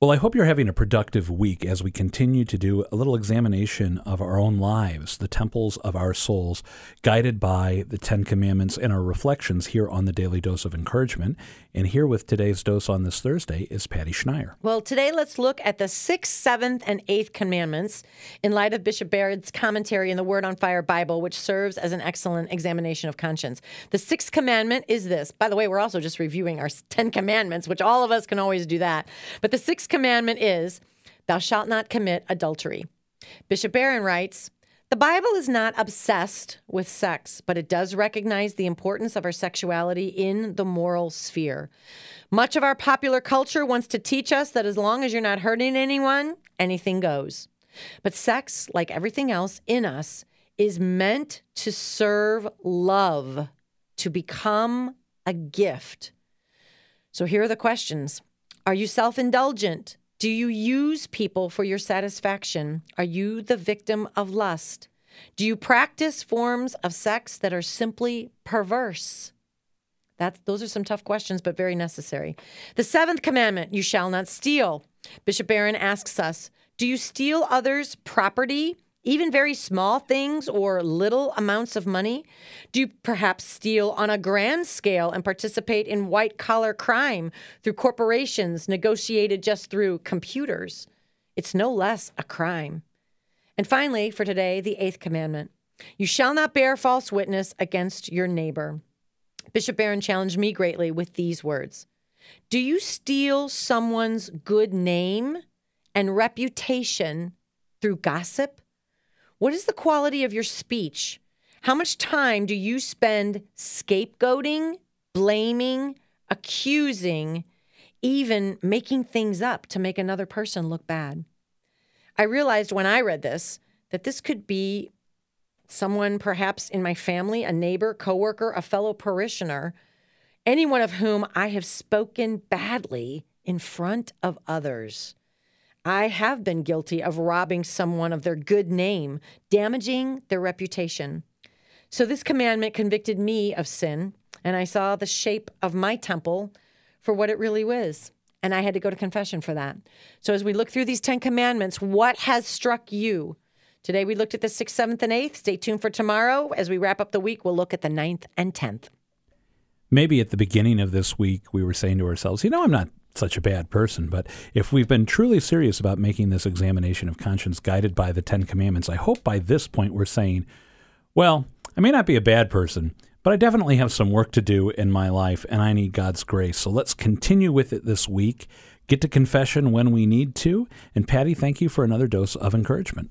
Well, I hope you're having a productive week as we continue to do a little examination of our own lives, the temples of our souls, guided by the Ten Commandments and our reflections here on the Daily Dose of Encouragement. And here with today's dose on this Thursday is Patty Schneier. Well, today let's look at the sixth, seventh, and eighth commandments in light of Bishop Barron's commentary in the Word on Fire Bible, which serves as an excellent examination of conscience. The sixth commandment is this. By the way, we're also just reviewing our Ten Commandments, which all of us can always do that. But the sixth commandment is, Thou shalt not commit adultery. Bishop Barron writes, the Bible is not obsessed with sex, but it does recognize the importance of our sexuality in the moral sphere. Much of our popular culture wants to teach us that as long as you're not hurting anyone, anything goes. But sex, like everything else in us, is meant to serve love, to become a gift. So here are the questions Are you self indulgent? Do you use people for your satisfaction? Are you the victim of lust? Do you practice forms of sex that are simply perverse? That's, those are some tough questions, but very necessary. The seventh commandment you shall not steal. Bishop Barron asks us Do you steal others' property? Even very small things or little amounts of money? Do you perhaps steal on a grand scale and participate in white collar crime through corporations negotiated just through computers? It's no less a crime. And finally, for today, the eighth commandment you shall not bear false witness against your neighbor. Bishop Barron challenged me greatly with these words Do you steal someone's good name and reputation through gossip? What is the quality of your speech? How much time do you spend scapegoating, blaming, accusing, even making things up to make another person look bad? I realized when I read this that this could be someone perhaps in my family, a neighbor, coworker, a fellow parishioner, anyone of whom I have spoken badly in front of others. I have been guilty of robbing someone of their good name, damaging their reputation. So this commandment convicted me of sin, and I saw the shape of my temple for what it really was. And I had to go to confession for that. So as we look through these 10 commandments, what has struck you? Today we looked at the sixth, seventh, and eighth. Stay tuned for tomorrow. As we wrap up the week, we'll look at the ninth and tenth. Maybe at the beginning of this week, we were saying to ourselves, you know, I'm not such a bad person. But if we've been truly serious about making this examination of conscience guided by the Ten Commandments, I hope by this point we're saying, well, I may not be a bad person, but I definitely have some work to do in my life and I need God's grace. So let's continue with it this week, get to confession when we need to. And Patty, thank you for another dose of encouragement.